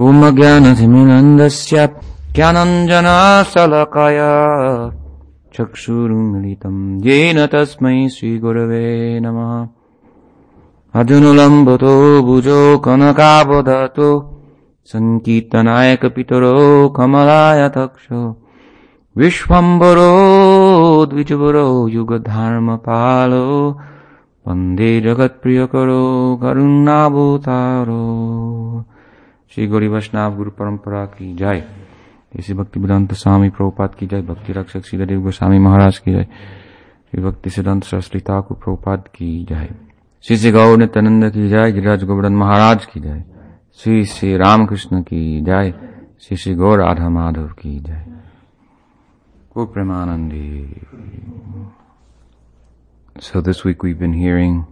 उमज्ञानतिमिनन्दस्य ज्ञानञ्जनशलकाय चक्षुरुन्मिलितम्। येन तस्मै श्रीगुरवे नमः। अधुनुलम्बतो भुजो कनकावदतो। सङ्कीर्तनायकपितरो कमलाय तक्षो विश्वम्बरो द्विजवरो युगधर्मपालो। वन्दे जगत्प्रियकरो करुणावतारो श्री गौरी वैष्णव गुरु परंपरा की जय इसी भक्ति वेदांत स्वामी प्रभुपाद की जय, भक्ति रक्षक श्री देव गोस्वामी महाराज की जय, श्री भक्ति सिद्धांत शास्त्री ठाकुर प्रभुपाद की जय श्री श्री गौर नित्यानंद की जय, गिरिराज गोवर्धन महाराज की जय, श्री श्री रामकृष्ण की जय, श्री श्री गौर राधा माधव की जय Go Premanandi. So this week we've been hearing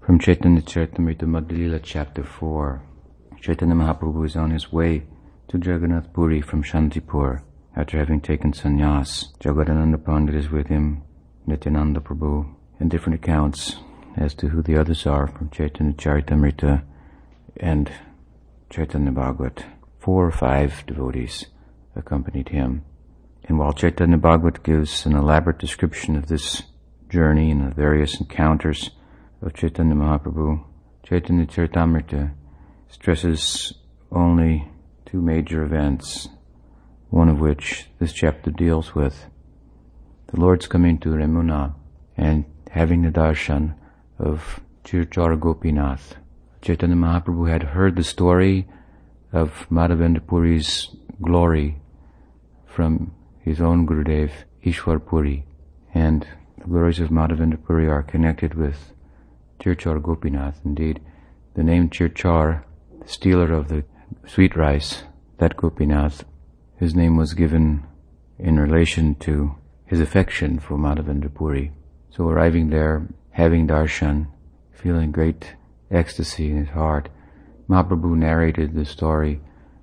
from Chaitanya Charitamrita Madhya chapter 4. Chaitanya Mahaprabhu is on his way to Jagannath Puri from Shantipur after having taken sannyas. Jagadananda Pandit is with him, Nityananda Prabhu, and different accounts as to who the others are from Chaitanya Charitamrita and Chaitanya Bhagavat. Four or five devotees accompanied him. And while Chaitanya Bhagavat gives an elaborate description of this journey and the various encounters of Chaitanya Mahaprabhu, Chaitanya Charitamrita stresses only two major events, one of which this chapter deals with. The Lord's coming to Remuna and having the darshan of Chirchara Gopinath. Chaitanya Mahaprabhu had heard the story of Madhavendra Puri's glory from his own Gurudev, Ishwar Puri, and the glories of Madhavendra Puri are connected with Chirchar Gopinath. Indeed, the name Chirchar, stealer of the sweet rice, that Gopinath, his name was given in relation to his affection for Madhavendra Puri. So arriving there, having darshan, feeling great ecstasy in his heart, Mahaprabhu narrated the story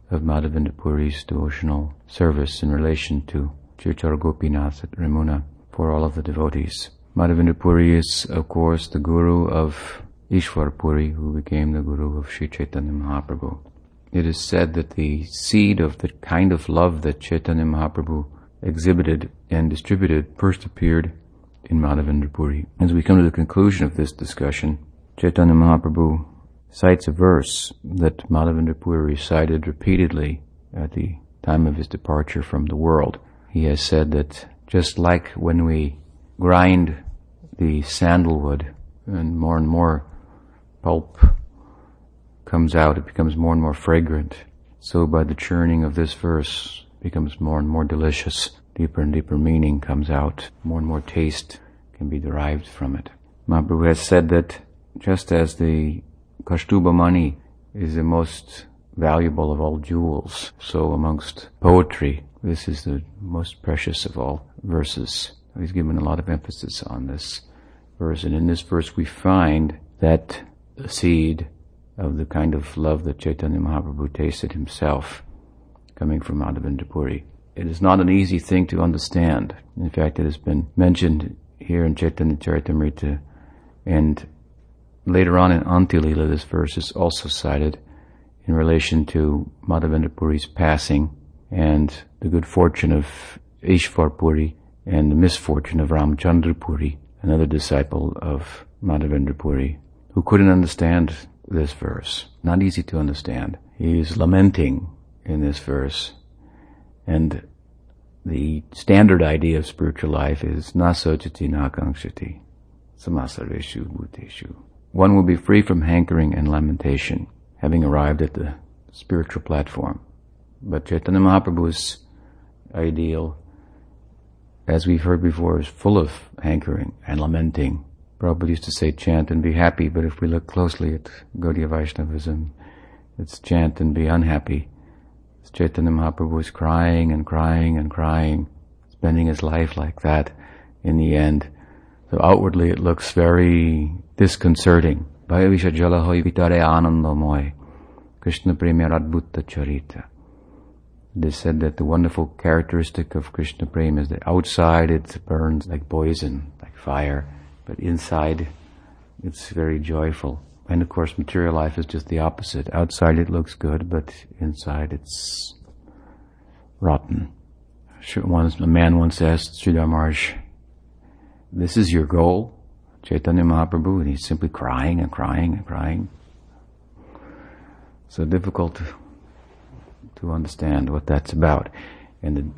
of Madhavendra Puri's devotional service in relation to Chirchar Gopinath at Remuna for all of the devotees. Madhavendra Puri is, of course, the guru of Ishwar Puri, who became the guru of Sri Chaitanya Mahaprabhu. It is said that the seed of the kind of love that Chaitanya Mahaprabhu exhibited and distributed first appeared in Madhavendra Puri. As we come to the conclusion of this discussion, Chaitanya Mahaprabhu cites a verse that Madhavendra Puri recited repeatedly at the time of his departure from the world. He has said that just like when we grind the sandalwood and more and more pulp comes out, it becomes more and more fragrant. So by the churning of this verse becomes more and more delicious. Deeper and deeper meaning comes out. More and more taste can be derived from it. Mahaprabhu has said that just as the Kaustubha mani is the most valuable of all jewels, so amongst poetry, this is the most precious of all verses. He's given a lot of emphasis on this verse, and in this verse we find that seed of the kind of love that Chaitanya Mahaprabhu tasted himself coming from Madhavendra. It is not an easy thing to understand. In fact, it has been mentioned here in Chaitanya Charitamrita, and later on in Antya-lila, this verse is also cited in relation to Madhavendra passing and the good fortune of Ishwar Puri and the misfortune of Ramchandra Puri, another disciple of Madhavendra Puri, who couldn't understand this verse. Not easy to understand. He is lamenting in this verse. And the standard idea of spiritual life is nasojati nakangshati samasareshu bhuteshu. One will be free from hankering and lamentation, having arrived at the spiritual platform. But Chaitanya Mahaprabhu's ideal, as we've heard before, is full of hankering and lamenting. Prabhupada used to say chant and be happy, but if we look closely at Gaudiya Vaishnavism, it's chant and be unhappy. It's Chaitanya Mahaprabhu is crying and crying and crying, spending his life like that in the end. So outwardly it looks very disconcerting. Vitare. Krishna adbhutta charita. It is said that the wonderful characteristic of Krishna Prem is that outside it burns like poison, like fire, but inside it's very joyful. And of course, material life is just the opposite. Outside it looks good, but inside it's rotten. Once, a man once asked Sridhar Maharaj, this is your goal? Chaitanya Mahaprabhu, and he's simply crying and crying and crying. So difficult to, to understand what that's about. And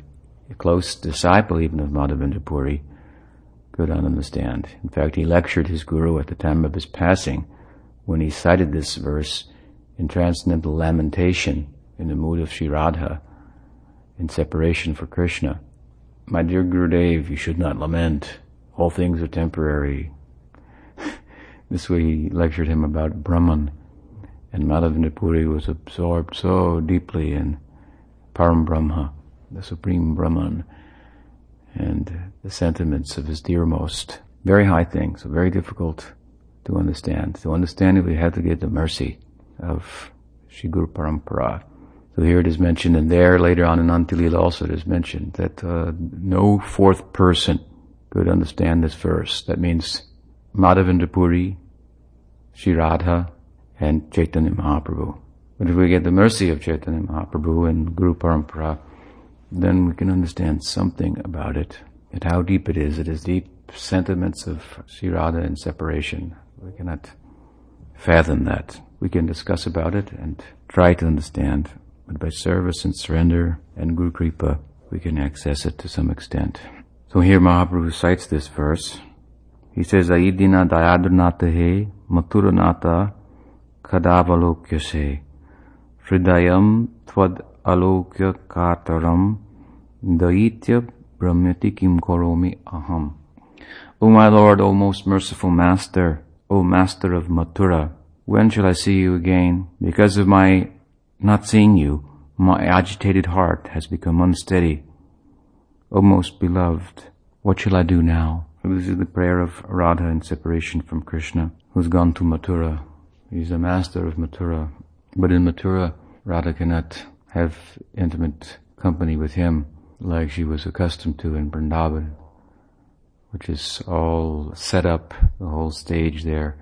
the close disciple even of Madhavendra Puri could understand. In fact, he lectured his guru at the time of his passing when he cited this verse in transcendental lamentation in the mood of Sri Radha in separation for Krishna. My dear Gurudev, you should not lament. All things are temporary. this way he lectured him about Brahman. And Madhavendra Puri was absorbed so deeply in Param Brahma, the Supreme Brahman, and the sentiments of his dearmost. Very high things, very difficult to understand. To understand it, we have to get the mercy of Sri Guru Parampara. So here it is mentioned, and there later on in Antya-lila also it is mentioned that uh, no fourth person could understand this verse. That means Madhavendra Puri, Sri Radha, and Chaitanya Mahaprabhu. But if we get the mercy of Chaitanya Mahaprabhu and Guru Parampara, then we can understand something about it, and how deep it is. It is deep sentiments of Sri and separation. We cannot fathom that. We can discuss about it and try to understand, but by service and surrender and Guru Kripa, we can access it to some extent. So here Mahaprabhu cites this verse. He says, Aidina dayadranata he maturanata kadavalokyase hridayam tvad kataram daitya brahmati kim koromi aham. O my Lord, O most merciful Master, O Master of Mathura, when shall I see you again? Because of my not seeing you, my agitated heart has become unsteady. O most beloved, what shall I do now? This is the prayer of Radha in separation from Krishna, who's gone to Mathura. He's a master of Mathura. But in Mathura, Radha cannot have intimate company with him like she was accustomed to in Vrindavan which is all set up, the whole stage there,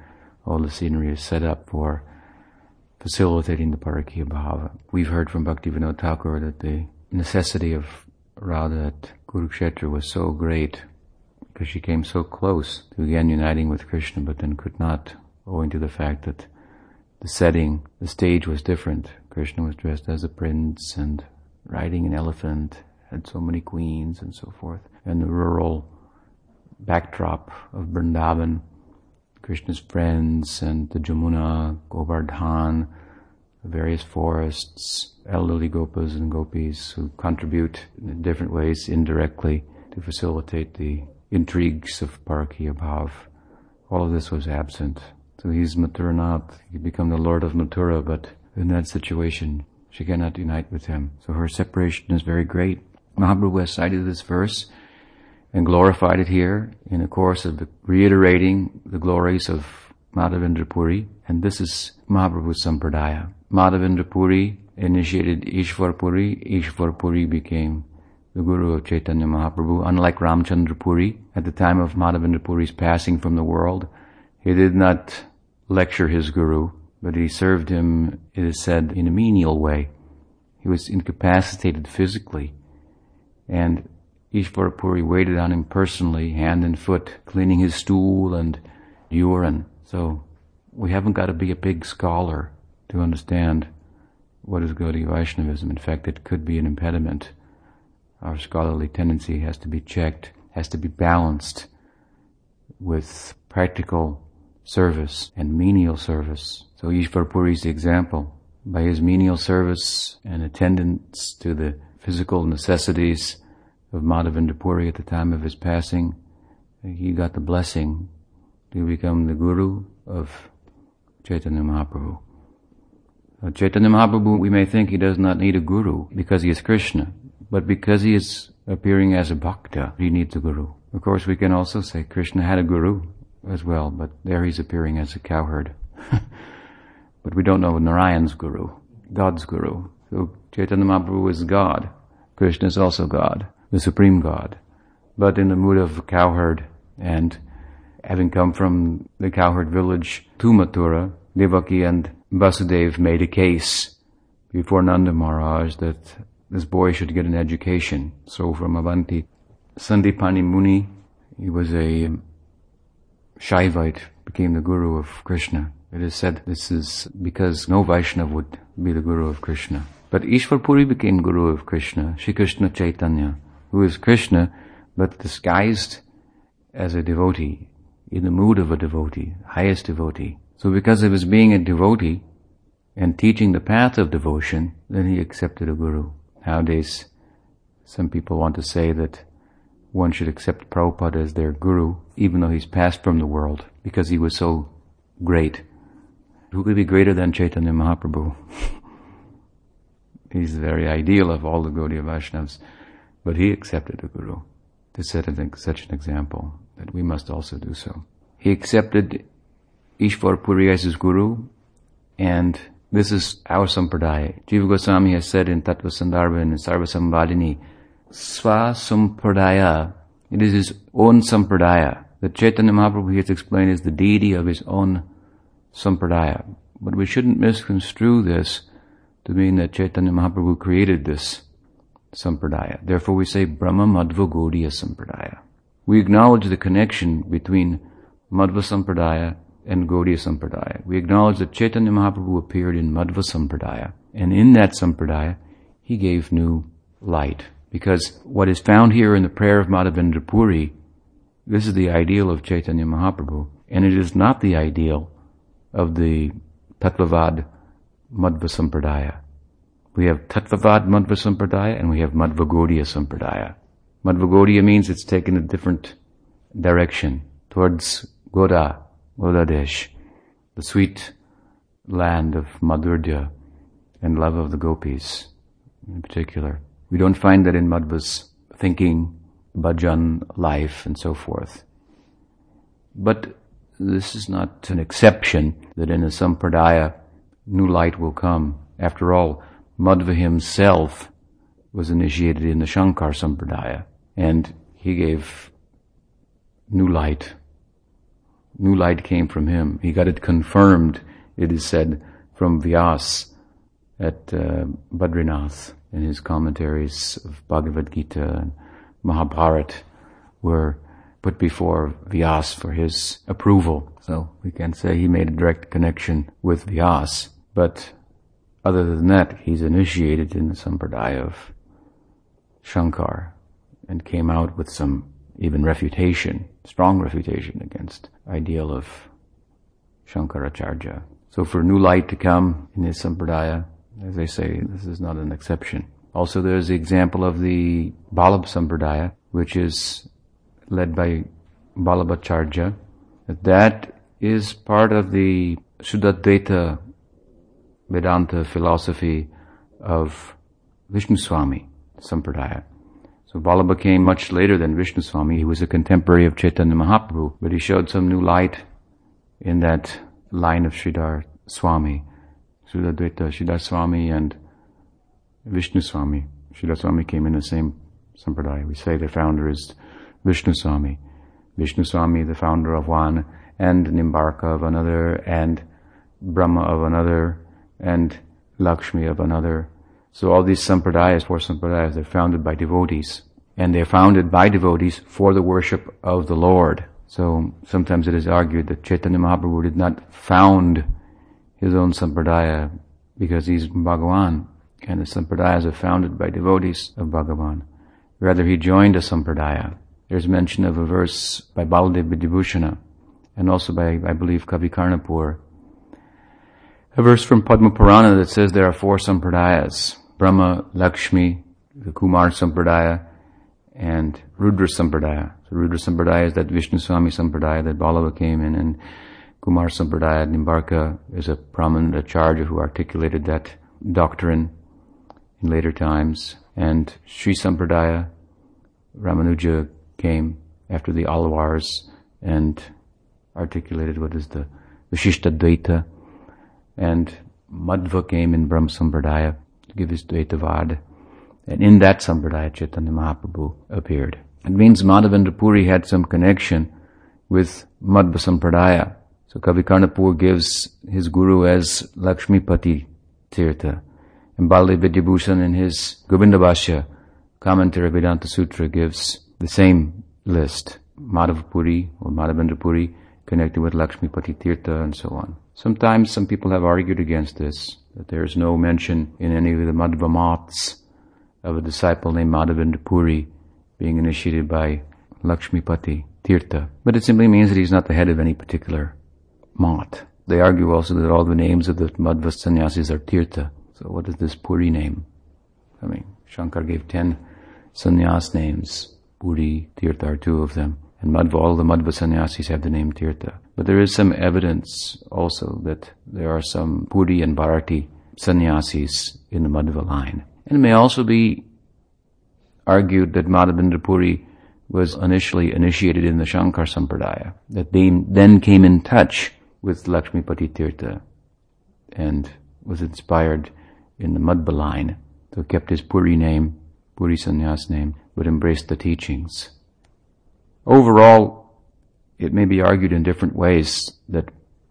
all the scenery is set up for facilitating the Parakya Bhava. We've heard from Bhaktivinoda Thakur that the necessity of Radha at Kurukshetra was so great because she came so close to again uniting with Krishna but then could not owing to the fact that the setting, the stage was different. Krishna was dressed as a prince and riding an elephant, had so many queens and so forth. And the rural backdrop of Vrindavan, Krishna's friends and the Jamuna, Govardhan, the various forests, elderly gopas and gopis who contribute in different ways indirectly to facilitate the intrigues of Parakya Bhav. All of this was absent. So he's Mathuranath, he become the Lord of Mathura, but in that situation, she cannot unite with him. So her separation is very great. Mahaprabhu has cited this verse and glorified it here in the course of reiterating the glories of Madhavendra Puri. And this is Mahaprabhu's Sampradaya. Madhavendra Puri initiated Ishwar Puri. Ishwar Puri became the guru of Chaitanya Mahaprabhu. Unlike Ramchandra Puri, at the time of Madhavendra Puri's passing from the world, he did not lecture his guru, but he served him, it is said, in a menial way. He was incapacitated physically, and Ishvarapuri waited on him personally, hand and foot, cleaning his stool and urine. So we haven't got to be a big scholar to understand what is Gaudiya Vaishnavism. In fact, it could be an impediment. Our scholarly tendency has to be checked, has to be balanced with practical service and menial service. So Ishvara Puri is the example. By his menial service and attendance to the physical necessities of Madhavendra Puri at the time of his passing, he got the blessing to become the guru of Chaitanya Mahaprabhu. Uh, Chaitanya Mahaprabhu, we may think he does not need a guru because he is Krishna, but because he is appearing as a bhakta, he needs a guru. Of course, we can also say Krishna had a guru as well, but there he's appearing as a cowherd. but we don't know Narayan's guru, God's guru. So Chaitanya Mahaprabhu is God. Krishna is also God the Supreme God, but in the mood of cowherd and having come from the cowherd village to Mathura, Devaki and Vasudev made a case before Nanda Maharaj that this boy should get an education. So from Avanti, Sandipani Muni, he was a Shaivite, became the guru of Krishna. It is said this is because no Vaishnav would be the guru of Krishna. But Ishwar Puri became guru of Krishna, Shri Krishna Chaitanya, who is Krishna, but disguised as a devotee, in the mood of a devotee, highest devotee. So because of his being a devotee and teaching the path of devotion, then he accepted a guru. Nowadays, some people want to say that one should accept Prabhupada as their guru, even though he's passed from the world, because he was so great. Who could be greater than Chaitanya Mahaprabhu? he's the very ideal of all the Gaudiya Vaishnavas, but he accepted the guru to set such an example that we must also do so. He accepted Ishwar Puri as his guru, and this is our sampradaya. Jiva Goswami has said in Tattva Sandarbha and Sarva Samvadini, Sva Sampradaya, it is his own sampradaya. The Chaitanya Mahaprabhu he has explained is the deity of his own sampradaya. But we shouldn't misconstrue this to mean that Chaitanya Mahaprabhu created this sampradaya. Therefore we say Brahma Madhva Gaudiya Sampradaya. We acknowledge the connection between Madhva Sampradaya and Gaudiya Sampradaya. We acknowledge that Chaitanya Mahaprabhu appeared in Madhva Sampradaya, and in that Sampradaya, he gave new light. Because what is found here in the prayer of Madhavendra Puri, this is the ideal of Chaitanya Mahaprabhu, and it is not the ideal of the Tattvavad Madhva Sampradaya. We have Tattvavad Madhva Sampradaya and we have Madhva Gaudiya Sampradaya. Madhva Gaudiya means it's taken a different direction towards Gauda, Gaudadesh, the sweet land of Madhurya and love of the gopis in particular. We don't find that in Madhva's thinking, bhajan, life, and so forth. But this is not an exception that in a sampradaya new light will come. After all, Madhva himself was initiated in the Shankar Sampradaya, and he gave new light. New light came from him. He got it confirmed, it is said, from Vyas at uh, Badrinath in his commentaries of Bhagavad Gita and Mahabharata were put before Vyas for his approval. So we can say he made a direct connection with Vyas, but other than that, he's initiated in the sampradaya of Shankar and came out with some even refutation, strong refutation against ideal of Shankaracharya. So for new light to come in his sampradaya, as I say, this is not an exception. Also there's the example of the Vallabh sampradaya, which is led by Vallabhacharya. That is part of the Shuddhadvaita Vedanta philosophy of Vishnu Swami Sampradaya. So Vallabha came much later than Vishnu Swami. He was a contemporary of Chaitanya Mahaprabhu, but he showed some new light in that line of Sridhar Swami, Sridhar Sridhar Swami and Vishnu Swami. Sridhar Swami came in the same sampradaya. We say the founder is Vishnu Swami. Vishnu Swami, the founder of one, and Nimbarka of another, and Brahma of another, and Lakshmi of another. So all these sampradayas, four sampradayas, they're founded by devotees. And they're founded by devotees for the worship of the Lord. So sometimes it is argued that Chaitanya Mahaprabhu did not found his own sampradaya because he's Bhagavan. And the sampradayas are founded by devotees of Bhagavan. Rather, he joined a sampradaya. There's mention of a verse by Baladev Vidyabhushana and also by, I believe, Kavi Karnapur a verse from Padma Purana that says there are four sampradayas, Brahma, Lakshmi, the Kumar Sampradaya, and Rudra Sampradaya. So Rudra Sampradaya is that Vishnu Swami Sampradaya that Vallabha came in, and Kumar Sampradaya, Nimbarka is a prominent acharya who articulated that doctrine in later times. And Sri Sampradaya, Ramanuja came after the Alvars and articulated what is the Vishishta Dvaita, and Madhva came in Brahma Sampradaya to give his Dvaitavad. And in that Sampradaya, Chaitanya Mahaprabhu appeared. It means Madhavendra Puri had some connection with Madhva Sampradaya. So Kavi Karnapur gives his guru as Lakshmipati Tirtha. And Bali Vidyabhushan in his Govindabhashya commentary Vedanta Sutra gives the same list. Madhavapuri or Madhavendrapuri connected with Lakshmipati Tirtha and so on. Sometimes some people have argued against this, that there is no mention in any of the Madhva maths of a disciple named Madhavendrapuri being initiated by Lakshmipati Tirtha. But it simply means that he's not the head of any particular math. They argue also that all the names of the Madhva sannyasis are Tirtha. So what is this Puri name? I mean, Shankar gave ten sannyas names. Puri, Tirtha are two of them. And Madhva, all the Madhva sannyasis have the name Tirtha. But there is some evidence also that there are some Puri and Bharati sannyasis in the Madhva line. And it may also be argued that Madhavendra Puri was initially initiated in the Shankar Sampradaya, that they then came in touch with Lakshmipati Tirtha and was inspired in the Madhva line, so kept his Puri name, Puri Sannyas name, would embrace the teachings. Overall, it may be argued in different ways that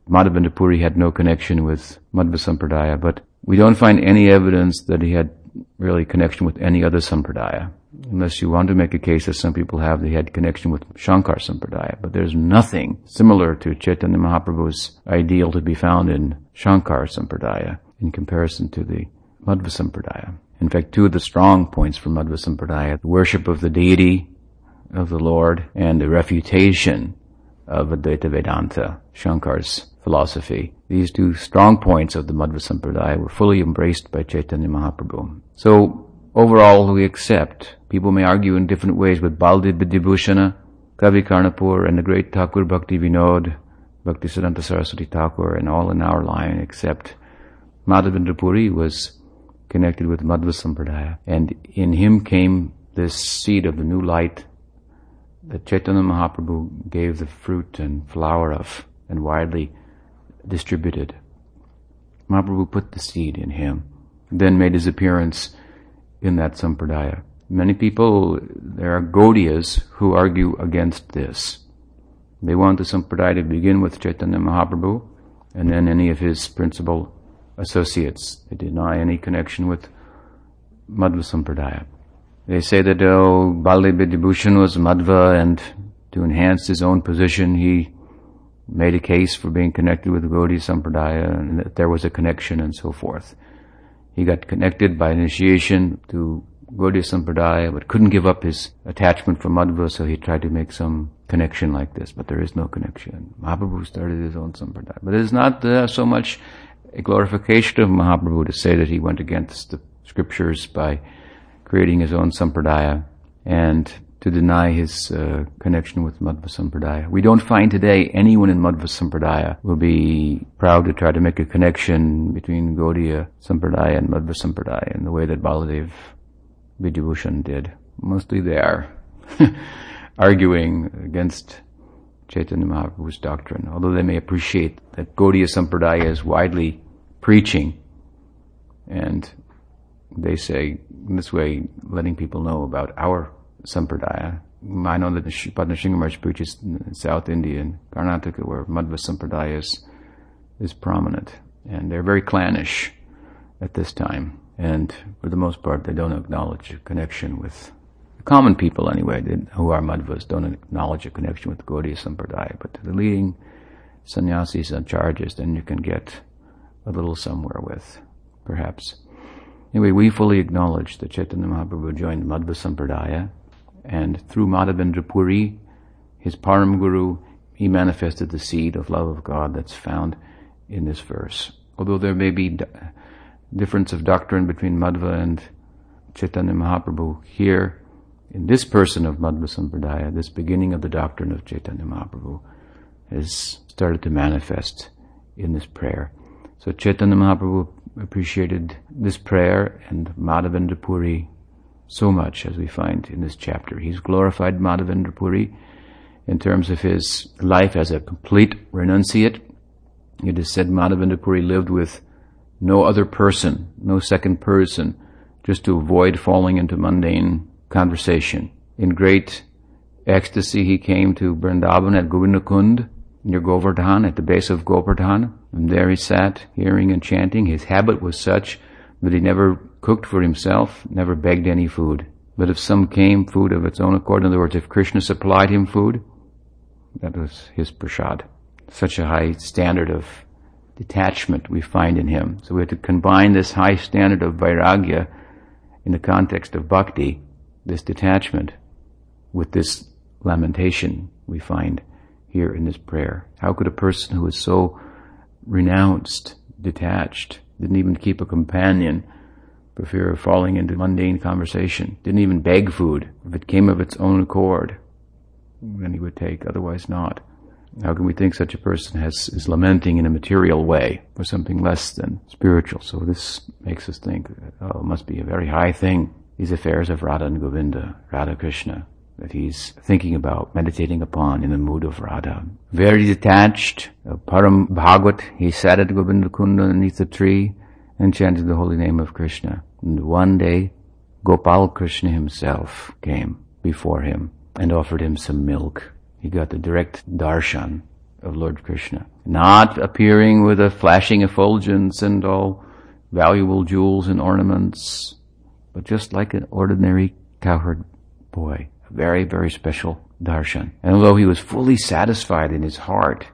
Madhavendra Puri had no connection with Madhva Sampradaya, but we don't find any evidence that he had really connection with any other Sampradaya. Unless you want to make a case, as some people have, that he had connection with Shankar Sampradaya. But there's nothing similar to Chaitanya Mahaprabhu's ideal to be found in Shankar Sampradaya in comparison to the Madhva Sampradaya. In fact, two of the strong points from Madhva Sampradaya, the worship of the deity of the Lord and the refutation of Advaita Vedanta, Shankar's philosophy. These two strong points of the Madhva Sampradaya were fully embraced by Chaitanya Mahaprabhu. So, overall, we accept. People may argue in different ways, but Baldev Vidyabhushana, Kavi Karnapur, and the great Thakur Bhakti Vinod, Bhakti Siddhanta Saraswati Thakur, and all in our line, except Madhavendra Puri was connected with Madhva Sampradaya. And in him came this seed of the new light that Chaitanya Mahaprabhu gave the fruit and flower of and widely distributed. Mahaprabhu put the seed in him, then made his appearance in that sampradaya. Many people, there are Gaudiyas who argue against this. They want the sampradaya to begin with Chaitanya Mahaprabhu and then any of his principal associates. They deny any connection with Madhva Sampradaya. They say that, oh, Bali Vidyabhushan was Madhva and to enhance his own position, he made a case for being connected with Gaudiya Sampradaya and that there was a connection and so forth. He got connected by initiation to Gaudiya Sampradaya but couldn't give up his attachment for Madhva so he tried to make some connection like this, but there is no connection. Mahaprabhu started his own Sampradaya. But it is not uh, so much a glorification of Mahaprabhu to say that he went against the scriptures by creating his own sampradaya and to deny his uh, connection with Madhva Sampradaya. We don't find today anyone in Madhva Sampradaya will be proud to try to make a connection between Gaudiya Sampradaya and Madhva Sampradaya in the way that Baladev Vidyabhushan did. Mostly they are arguing against Chaitanya Mahaprabhu's doctrine, although they may appreciate that Gaudiya Sampradaya is widely preaching and they say in this way letting people know about our sampradaya. I know that the Padma preaches in South India and Karnataka where Madhva Sampradaya is, is prominent. And they're very clannish at this time. And for the most part, they don't acknowledge a connection with common people anyway, who are Madhvas, don't acknowledge a connection with Gaudiya Sampradaya. But the leading sannyasis and charges, then you can get a little somewhere with, perhaps. Anyway, we fully acknowledge that Chaitanya Mahaprabhu joined Madhva Sampradaya, and through Madhavendra Puri, his Param Guru, he manifested the seed of love of God that's found in this verse. Although there may be difference of doctrine between Madhva and Chaitanya Mahaprabhu, here, in this person of Madhva Sampradaya, this beginning of the doctrine of Chaitanya Mahaprabhu has started to manifest in this prayer. So Chaitanya Mahaprabhu appreciated this prayer and Madhavendra Puri so much as we find in this chapter. He's glorified Madhavendra Puri in terms of his life as a complete renunciate. It is said Madhavendra Puri lived with no other person, no second person, just to avoid falling into mundane conversation. In great ecstasy, he came to Vrindavan at Govindakund near Govardhan, at the base of Govardhan. And there he sat, hearing and chanting. His habit was such that he never cooked for himself, never begged any food. But if some came, food of its own accord, in other words, if Krishna supplied him food, that was his prasad. Such a high standard of detachment we find in him. So we have to combine this high standard of vairagya in the context of bhakti, this detachment, with this lamentation we find here in this prayer. How could a person who is so renounced, detached, didn't even keep a companion for fear of falling into mundane conversation, didn't even beg food, if it came of its own accord, then he would take, otherwise not. How can we think such a person has, is lamenting in a material way for something less than spiritual? So this makes us think, oh, it must be a very high thing, these affairs of Radha and Govinda, Radha Krishna, that he's thinking about, meditating upon in the mood of Radha. Very detached, Param Bhagavat, he sat at Govinda Kunda underneath the tree and chanted the holy name of Krishna. And one day, Gopal Krishna himself came before him and offered him some milk. He got the direct darshan of Lord Krishna. Not appearing with a flashing effulgence and all valuable jewels and ornaments, but just like an ordinary cowherd boy. Very, very special darshan. And although he was fully satisfied in his heart,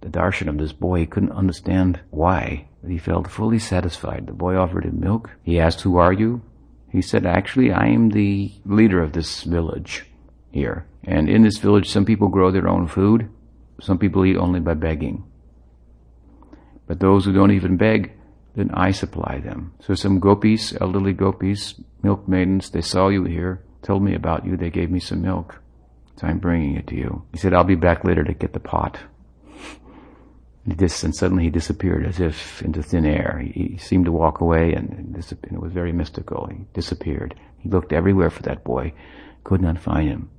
the darshan of this boy, he couldn't understand why. But he felt fully satisfied. The boy offered him milk. He asked, who are you? He said, actually, I am the leader of this village here. And in this village, some people grow their own food. Some people eat only by begging. But those who don't even beg, then I supply them. So some gopis, elderly gopis, milk maidens, they saw you here, told me about you, they gave me some milk. So I'm bringing it to you. He said, I'll be back later to get the pot. And, dis- and suddenly he disappeared as if into thin air. He, he seemed to walk away and, and, dis- and it was very mystical. He disappeared. He looked everywhere for that boy, could not find him.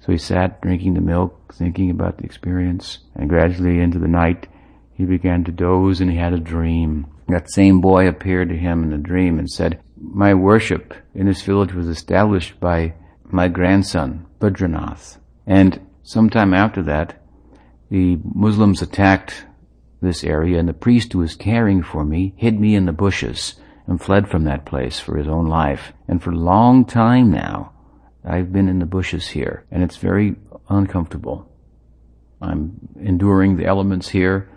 So he sat drinking the milk, thinking about the experience, and gradually into the night he began to doze and he had a dream. That same boy appeared to him in a dream and said, My worship in this village was established by my grandson, Badranath. And sometime after that, the Muslims attacked this area and the priest who was caring for me hid me in the bushes and fled from that place for his own life. And for a long time now, I've been in the bushes here, and it's very uncomfortable. I'm enduring the elements here,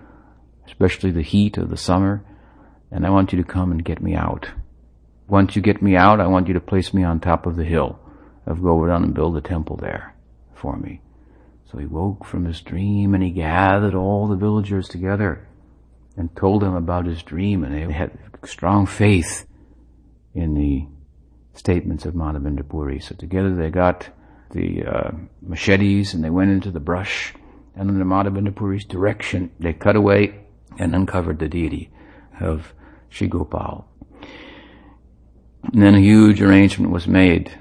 especially the heat of the summer, and I want you to come and get me out. Once you get me out, I want you to place me on top of the hill of Govardhan and build a temple there for me. So he woke from his dream and he gathered all the villagers together and told them about his dream, and they had strong faith in the statements of Madhavendra Puri. So together they got the uh, machetes and they went into the brush and under Madhavendra Puri's direction they cut away and uncovered the deity of Sri Gopal. And then a huge arrangement was made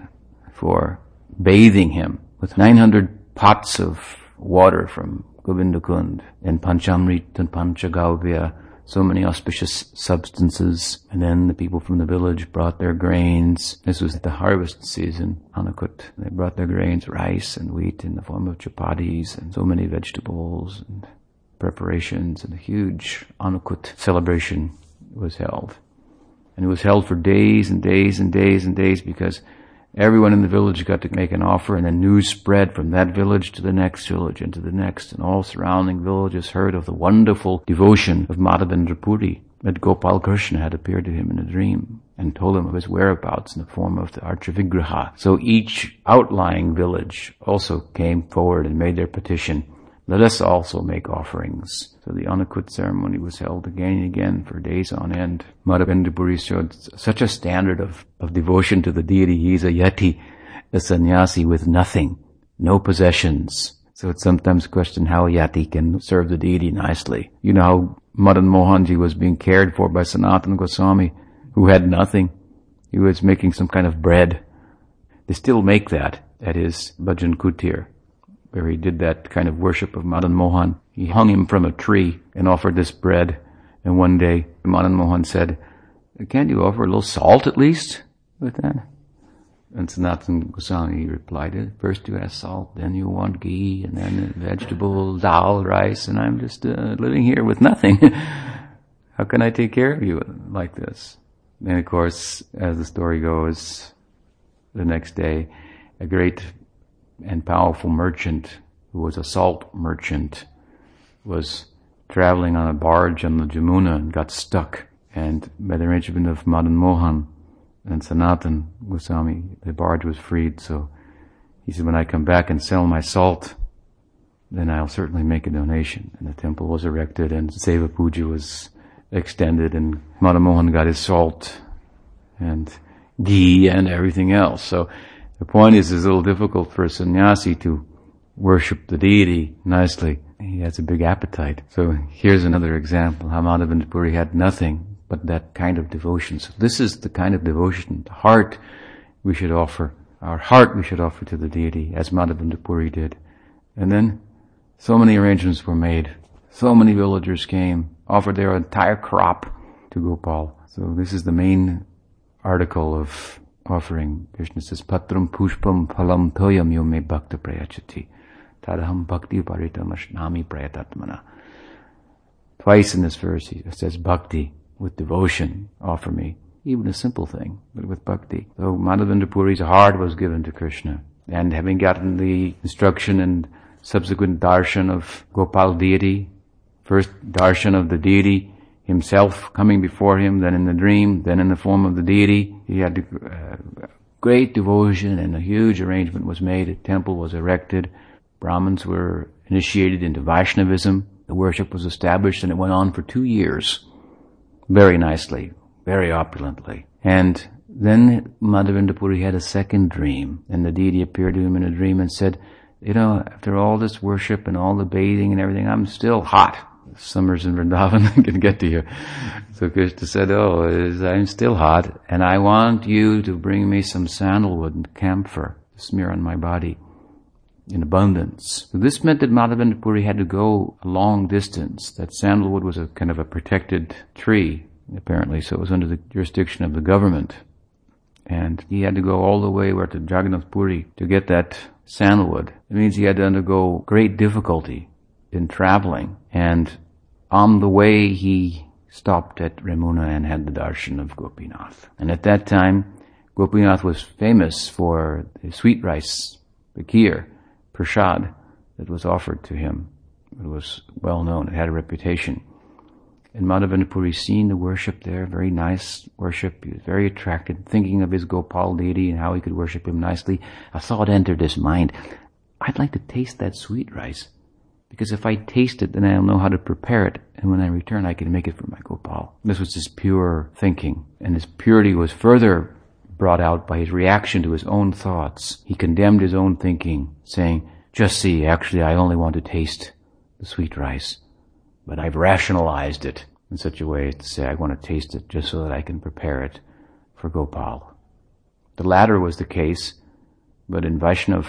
for bathing him with 900 pots of water from Govindakund and Panchamrit and Panchagavya so many auspicious substances. And then the people from the village brought their grains. This was the harvest season, Annakut. They brought their grains, rice and wheat in the form of chapatis and so many vegetables and preparations and a huge Annakut celebration was held. And it was held for days and days and days and days because Everyone in the village got to make an offer and the news spread from that village to the next village and to the next. And all surrounding villages heard of the wonderful devotion of Madhavendra Puri. That Gopal Krishna had appeared to him in a dream and told him of his whereabouts in the form of the Archavigraha. So each outlying village also came forward and made their petition let us also make offerings. So the Annakut ceremony was held again and again for days on end. Madhavendra showed such a standard of, of devotion to the deity. He's a yati, a sannyasi with nothing, no possessions. So it's sometimes questioned how a yati can serve the deity nicely. You know how Madan Mohanji was being cared for by Sanatana Goswami, who had nothing. He was making some kind of bread. They still make that at his Bhajan Kutir where he did that kind of worship of Madan Mohan. He hung him from a tree and offered this bread. And one day, Madan Mohan said, can't you offer a little salt at least with that? And Sanatan Goswami replied, first you ask salt, then you want ghee, and then vegetable, dal, rice, and I'm just uh, living here with nothing. How can I take care of you like this? And of course, as the story goes, the next day, a great and powerful merchant who was a salt merchant was traveling on a barge on the Jamuna and got stuck. And by the arrangement of Madan Mohan and Sanatan Goswami, the barge was freed. So he said, when I come back and sell my salt, then I'll certainly make a donation. And the temple was erected and Seva Puja was extended and Madan Mohan got his salt and ghee and everything else. So the point is, it's a little difficult for a sannyasi to worship the deity nicely. He has a big appetite. So here's another example. How Puri had nothing but that kind of devotion. So this is the kind of devotion, the heart we should offer. Our heart we should offer to the deity, as Madhavendra Puri did. And then so many arrangements were made. So many villagers came, offered their entire crop to Gopal. So this is the main article of offering. Krishna says, Patram pushpam phalam toyam yume bhakta prayachati. Tadaham bhakti paritamashna prayatatmana. Twice in this verse he says bhakti, with devotion, offer me. Even a simple thing, but with bhakti. So Madhavendra Puri's heart was given to Krishna. And having gotten the instruction and subsequent darshan of Gopal deity, first darshan of the deity, himself coming before him, then in the dream, then in the form of the deity. He had uh, great devotion and a huge arrangement was made. A temple was erected. Brahmins were initiated into Vaishnavism. The worship was established and it went on for two years. Very nicely, very opulently. And then Madhavendra had a second dream and the deity appeared to him in a dream and said, you know, after all this worship and all the bathing and everything, I'm still hot summers in Vrindavan can get to you. So Krishna said, oh, I'm still hot and I want you to bring me some sandalwood and camphor to smear on my body in abundance. So this meant that Madhavendra Puri had to go a long distance. That sandalwood was a kind of a protected tree, apparently, so it was under the jurisdiction of the government. And he had to go all the way where to Jagannath Puri to get that sandalwood. It means he had to undergo great difficulty in traveling. And on the way, he stopped at Remuna and had the darshan of Gopinath. And at that time, Gopinath was famous for the sweet rice, bakir, prasad, that was offered to him. It was well known, it had a reputation. And Madhavendra Puri seen the worship there, very nice worship. He was very attracted, thinking of his Gopal deity and how he could worship him nicely. A thought entered his mind. I'd like to taste that sweet rice. Because if I taste it, then I'll know how to prepare it, and when I return, I can make it for my Gopal. This was his pure thinking, and his purity was further brought out by his reaction to his own thoughts. He condemned his own thinking, saying, just see, actually I only want to taste the sweet rice, but I've rationalized it in such a way to say I want to taste it just so that I can prepare it for Gopal. The latter was the case, but in Vaishnav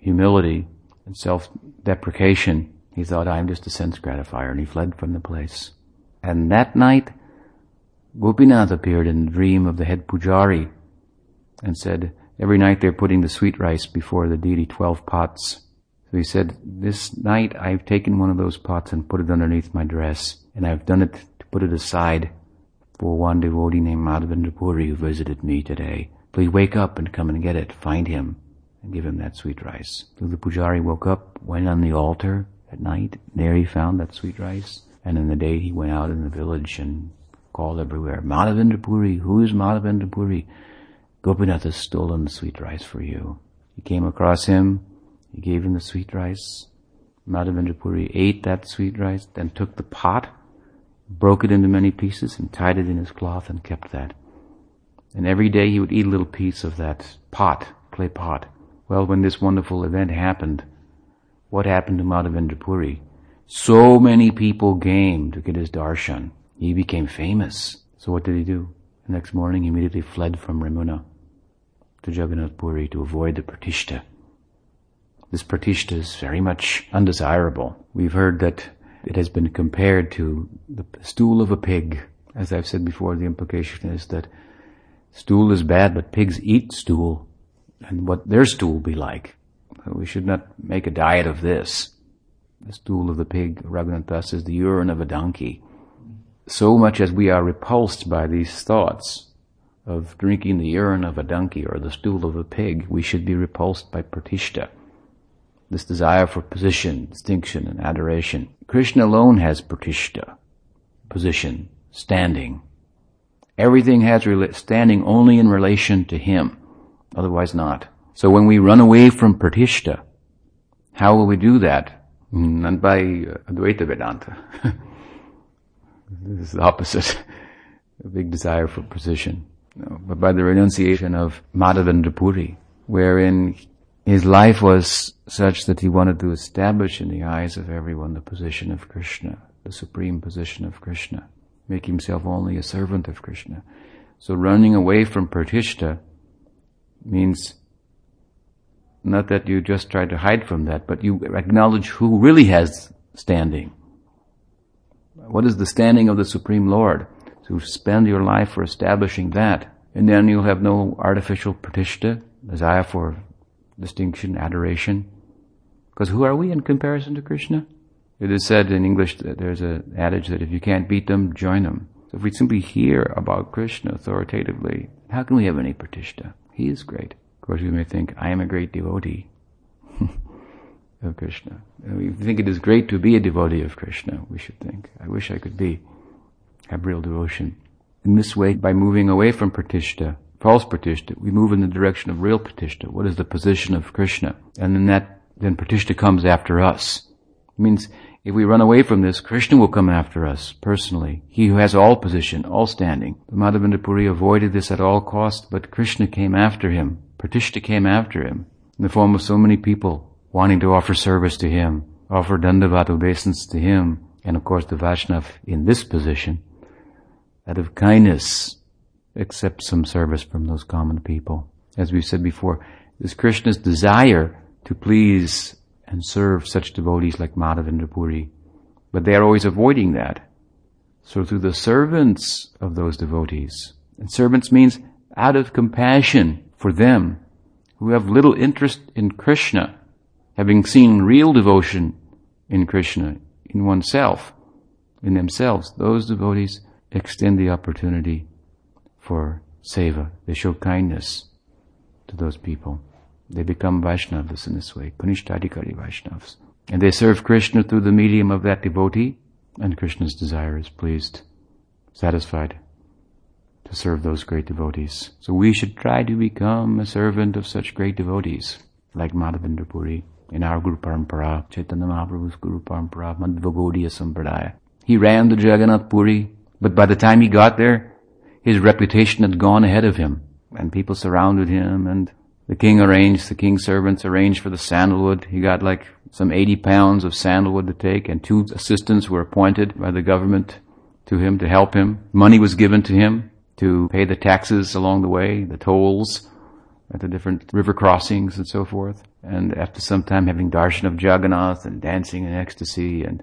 humility, and self-deprecation, he thought, I'm just a sense gratifier, and he fled from the place. And that night, Gopinath appeared in the dream of the head pujari and said, every night they're putting the sweet rice before the deity, 12 pots. So he said, this night I've taken one of those pots and put it underneath my dress, and I've done it to put it aside for one devotee named Madhavendra Puri who visited me today. Please wake up and come and get it. Find him and give him that sweet rice. So the pujari woke up, went on the altar at night. There he found that sweet rice. And in the day he went out in the village and called everywhere, Madhavendra Puri, who is Madhavendra Puri? Gopinath has stolen the sweet rice for you. He came across him, he gave him the sweet rice. Madhavendra Puri ate that sweet rice, then took the pot, broke it into many pieces and tied it in his cloth and kept that. And every day he would eat a little piece of that pot, clay pot. Well, when this wonderful event happened, what happened to Madhavendra Puri? So many people came to get his darshan. He became famous. So what did he do? The next morning he immediately fled from Remuna to Jagannath Puri to avoid the pratishta. This pratishta is very much undesirable. We've heard that it has been compared to the stool of a pig. As I've said before, the implication is that Stool is bad, but pigs eat stool. And what their stool be like? We should not make a diet of this. The stool of the pig, Raghunatha is the urine of a donkey. So much as we are repulsed by these thoughts of drinking the urine of a donkey or the stool of a pig, we should be repulsed by pratishta. This desire for position, distinction, and adoration. Krishna alone has pratishta, position, standing. Everything has standing only in relation to Him, otherwise not. So when we run away from pratishta, how will we do that? Not by uh, Advaita Vedanta. this is the opposite. A big desire for position. No, but by the renunciation of Madhavendra Puri, wherein his life was such that he wanted to establish in the eyes of everyone the position of Krishna, the supreme position of Krishna make himself only a servant of Krishna. So running away from pratishta means not that you just try to hide from that, but you acknowledge who really has standing. What is the standing of the Supreme Lord? So spend your life for establishing that. And then you'll have no artificial pratishta, desire for distinction, adoration. Because who are we in comparison to Krishna? It is said in English that there's an adage that if you can't beat them, join them. So if we simply hear about Krishna authoritatively, how can we have any pratishta? He is great. Of course, we may think, I am a great devotee of Krishna. We think it is great to be a devotee of Krishna, we should think. I wish I could be. Have real devotion. In this way, by moving away from pratishta, false pratishta, we move in the direction of real pratishta. What is the position of Krishna? And then that, then pratishta comes after us. It means if we run away from this, Krishna will come after us personally. He who has all position, all standing. Madhavendra Puri avoided this at all costs, but Krishna came after him. Pratishta came after him in the form of so many people wanting to offer service to him, offer dandavat obeisance to him, and of course the Vaishnav in this position, out of kindness, accept some service from those common people. As we've said before, it is Krishna's desire to please and serve such devotees like Madhavendra Puri. But they are always avoiding that. So through the servants of those devotees, and servants means out of compassion for them who have little interest in Krishna, having seen real devotion in Krishna, in oneself, in themselves, those devotees extend the opportunity for seva. They show kindness to those people. They become Vaishnavas in this way, Kanishtadikari Vaishnavas. And they serve Krishna through the medium of that devotee, and Krishna's desire is pleased, satisfied to serve those great devotees. So we should try to become a servant of such great devotees, like Madhavendra Puri, in our Guru Parampara, Chaitanya Mahaprabhu's Guru Parampara, Madhva Gaudiya Sampradaya. He ran to Jagannath Puri, but by the time he got there, his reputation had gone ahead of him, and people surrounded him, and the king arranged, the king's servants arranged for the sandalwood. He got like some 80 pounds of sandalwood to take and two assistants were appointed by the government to him to help him. Money was given to him to pay the taxes along the way, the tolls at the different river crossings and so forth. And after some time having darshan of Jagannath and dancing in ecstasy and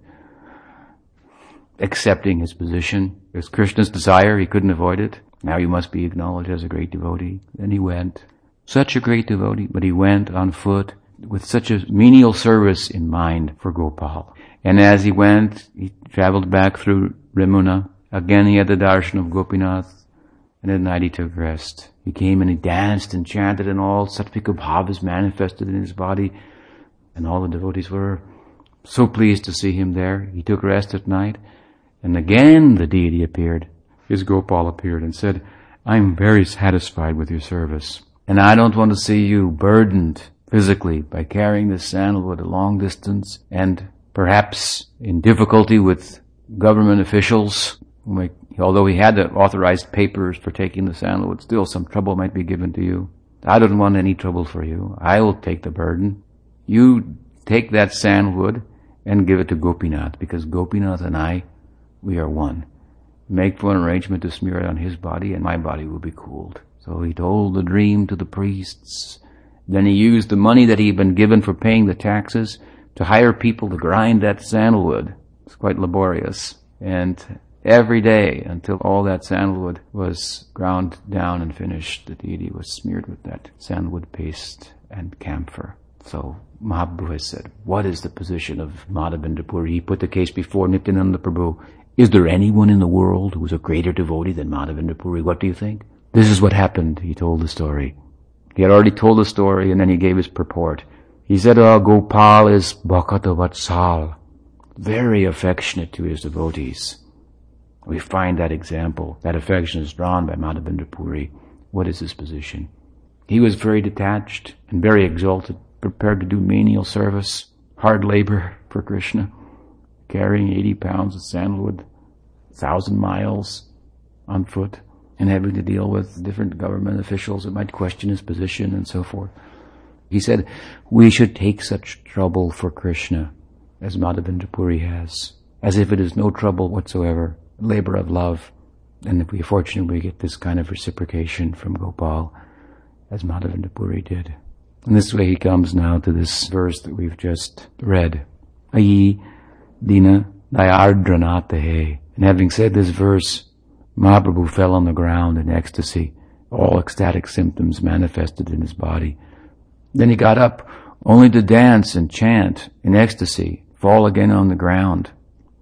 accepting his position. It was Krishna's desire, he couldn't avoid it. Now you must be acknowledged as a great devotee. Then he went such a great devotee, but he went on foot with such a menial service in mind for Gopal. And as he went, he traveled back through Remuna. Again he had the darshan of Gopinath, and at night he took rest. He came and he danced and chanted and all sattvika bhavas manifested in his body, and all the devotees were so pleased to see him there. He took rest at night, and again the deity appeared. His Gopal appeared and said, I'm very satisfied with your service. And I don't want to see you burdened physically by carrying this sandalwood a long distance and perhaps in difficulty with government officials. Although he had the authorized papers for taking the sandalwood, still some trouble might be given to you. I don't want any trouble for you. I will take the burden. You take that sandalwood and give it to Gopinath because Gopinath and I, we are one. Make for an arrangement to smear it on his body and my body will be cooled. So he told the dream to the priests. Then he used the money that he had been given for paying the taxes to hire people to grind that sandalwood. It's quite laborious. And every day until all that sandalwood was ground down and finished. The deity was smeared with that sandalwood paste and camphor. So Mahaprabhu has said, what is the position of Madhavendra Puri? He put the case before Nityananda Prabhu. Is there anyone in the world who is a greater devotee than Madhavendra Puri? What do you think? This is what happened. He told the story. He had already told the story and then he gave his purport. He said, oh, Gopal is Bhakta Vatsal, very affectionate to his devotees. We find that example. That affection is drawn by Madhavendra Puri. What is his position? He was very detached and very exalted, prepared to do menial service, hard labor for Krishna, carrying 80 pounds of sandalwood, thousand miles on foot, and having to deal with different government officials that might question his position and so forth. He said, we should take such trouble for Krishna as Madhavendra Puri has, as if it is no trouble whatsoever labor of love. And if we are fortunate, we get this kind of reciprocation from Gopal, as Madhavendra Puri did. And this way, he comes now to this verse that we've just read. Ayi dina dayardranatehe. And having said this verse, Mahaprabhu fell on the ground in ecstasy. All ecstatic symptoms manifested in his body. Then he got up, only to dance and chant in ecstasy, fall again on the ground.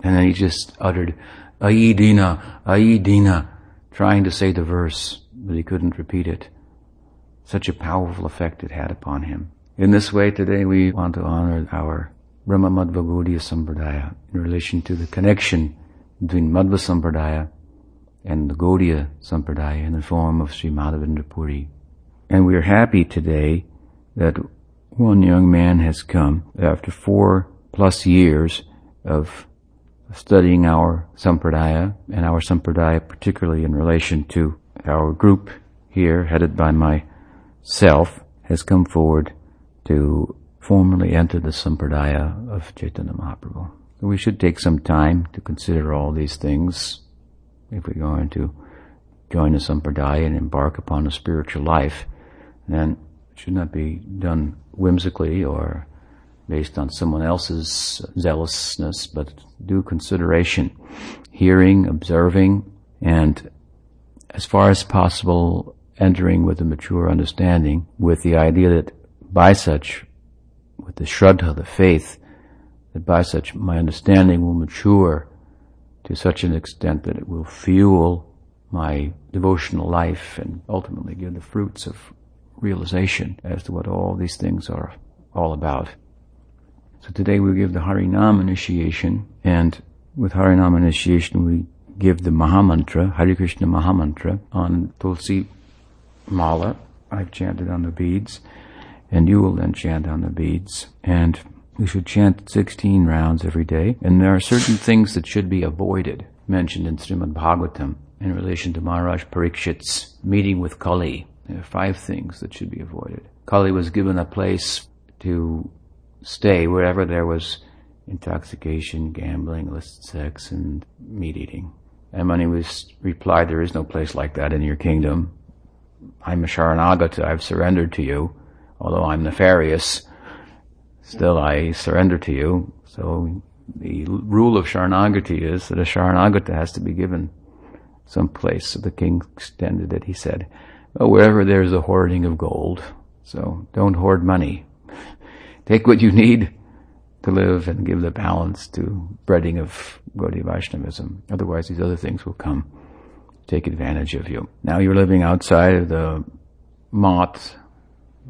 And then he just uttered, Aidina, Aidina, trying to say the verse, but he couldn't repeat it. Such a powerful effect it had upon him. In this way today we want to honor our Brahma Madhva Gaudiya Sampradaya in relation to the connection between Madhva Sampradaya and the Gaudiya Sampradaya in the form of Sri Madhavendra Puri. And we are happy today that one young man has come after four plus years of studying our sampradaya and our sampradaya particularly in relation to our group here headed by myself has come forward to formally enter the sampradaya of Chaitanya Mahaprabhu. We should take some time to consider all these things if we're going to join a sampradaya and embark upon a spiritual life. Then it should not be done whimsically or based on someone else's zealousness, but due consideration, hearing, observing, and as far as possible, entering with a mature understanding, with the idea that by such, with the shraddha, the faith, that by such my understanding will mature to such an extent that it will fuel my devotional life and ultimately give the fruits of realization as to what all these things are all about. So today we give the Harinam initiation, and with Harinam initiation we give the Mahamantra, Hare Krishna Mahamantra, on Tulsi Mala. I've chanted on the beads, and you will then chant on the beads. And we should chant 16 rounds every day. And there are certain things that should be avoided, mentioned in Srimad Bhagavatam, in relation to Maharaj Parikshit's meeting with Kali. There are five things that should be avoided. Kali was given a place to stay wherever there was intoxication, gambling, illicit sex, and meat eating. And Mani was replied, there is no place like that in your kingdom. I'm a Sharanagata, I've surrendered to you. Although I'm nefarious, still I surrender to you. So the rule of Sharanagati is that a Sharanagata has to be given some place. So the king extended it. He said, wherever there's a hoarding of gold, so don't hoard money. Take what you need to live and give the balance to spreading of Gaudiya Vaishnavism. Otherwise, these other things will come take advantage of you. Now you're living outside of the math,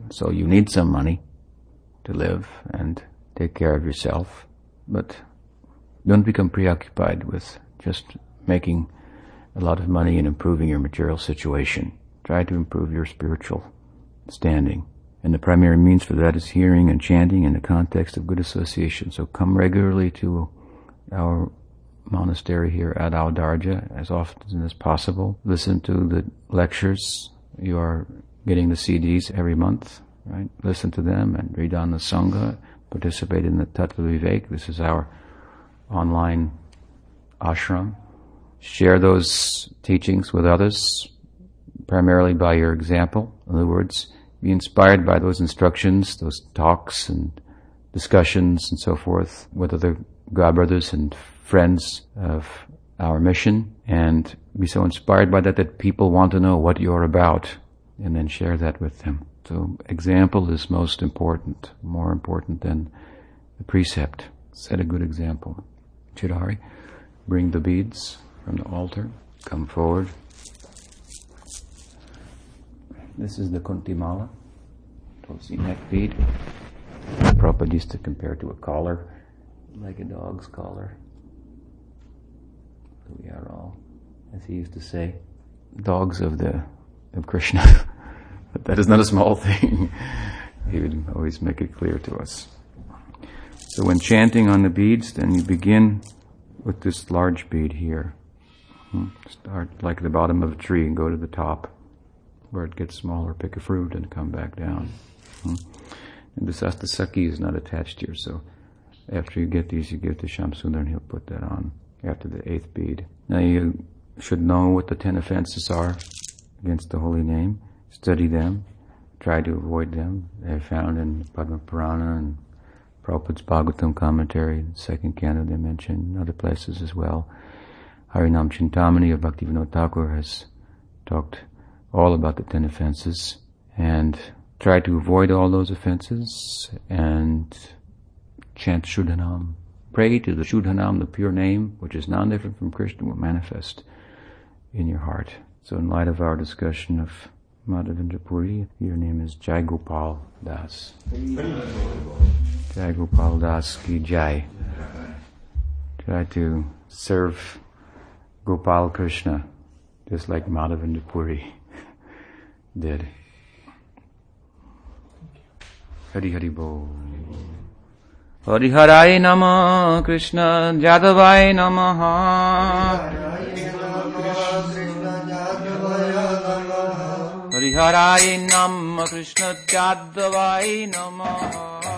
so you need some money to live and take care of yourself. But don't become preoccupied with just making a lot of money and improving your material situation. Try to improve your spiritual standing. And the primary means for that is hearing and chanting in the context of good association. So come regularly to our monastery here at Audarya as often as possible. Listen to the lectures. You are getting the CDs every month, right? Listen to them and read on the Sangha. Participate in the Tattva Vivek. This is our online ashram. Share those teachings with others, primarily by your example. In other words, be inspired by those instructions, those talks and discussions and so forth with other God brothers and friends of our mission and be so inspired by that that people want to know what you're about and then share that with them. So example is most important, more important than the precept. Set a good example. Chidari, bring the beads from the altar, come forward. This is the Kanthimala, Tulsi neck bead. Prabhupada used to compare to a collar, like a dog's collar. We are all, as he used to say, dogs of the of Krishna. but that is not a small thing. he would always make it clear to us. So when chanting on the beads, then you begin with this large bead here. Hmm? Start like the bottom of a tree and go to the top where it gets smaller, pick a fruit and come back down. Hmm? And this Astasaki is not attached here, so after you get these, you give to Shamsundar and he'll put that on after the eighth bead. Now you should know what the ten offenses are against the holy name. Study them. Try to avoid them. They're found in Padma Purana and Prabhupada's Bhagavatam commentary, second canto they mention, other places as well. Harinam Chintamani of Bhaktivinoda Thakur has talked all about the ten offenses and try to avoid all those offenses and chant Shuddhanam. Pray to the Shuddhanam, the pure name, which is non-different from Krishna, will manifest in your heart. So in light of our discussion of Madhavendra Puri, your name is Jaigopal Das. Jai Gopal Das ki Jai. Try to serve Gopal Krishna just like Madhavendra Puri did. Hari Hari Bol. Hari Harai Nama Krishna Jadavai Namaha. विहराय नमः कृष्णत्याद्दवाय नमः।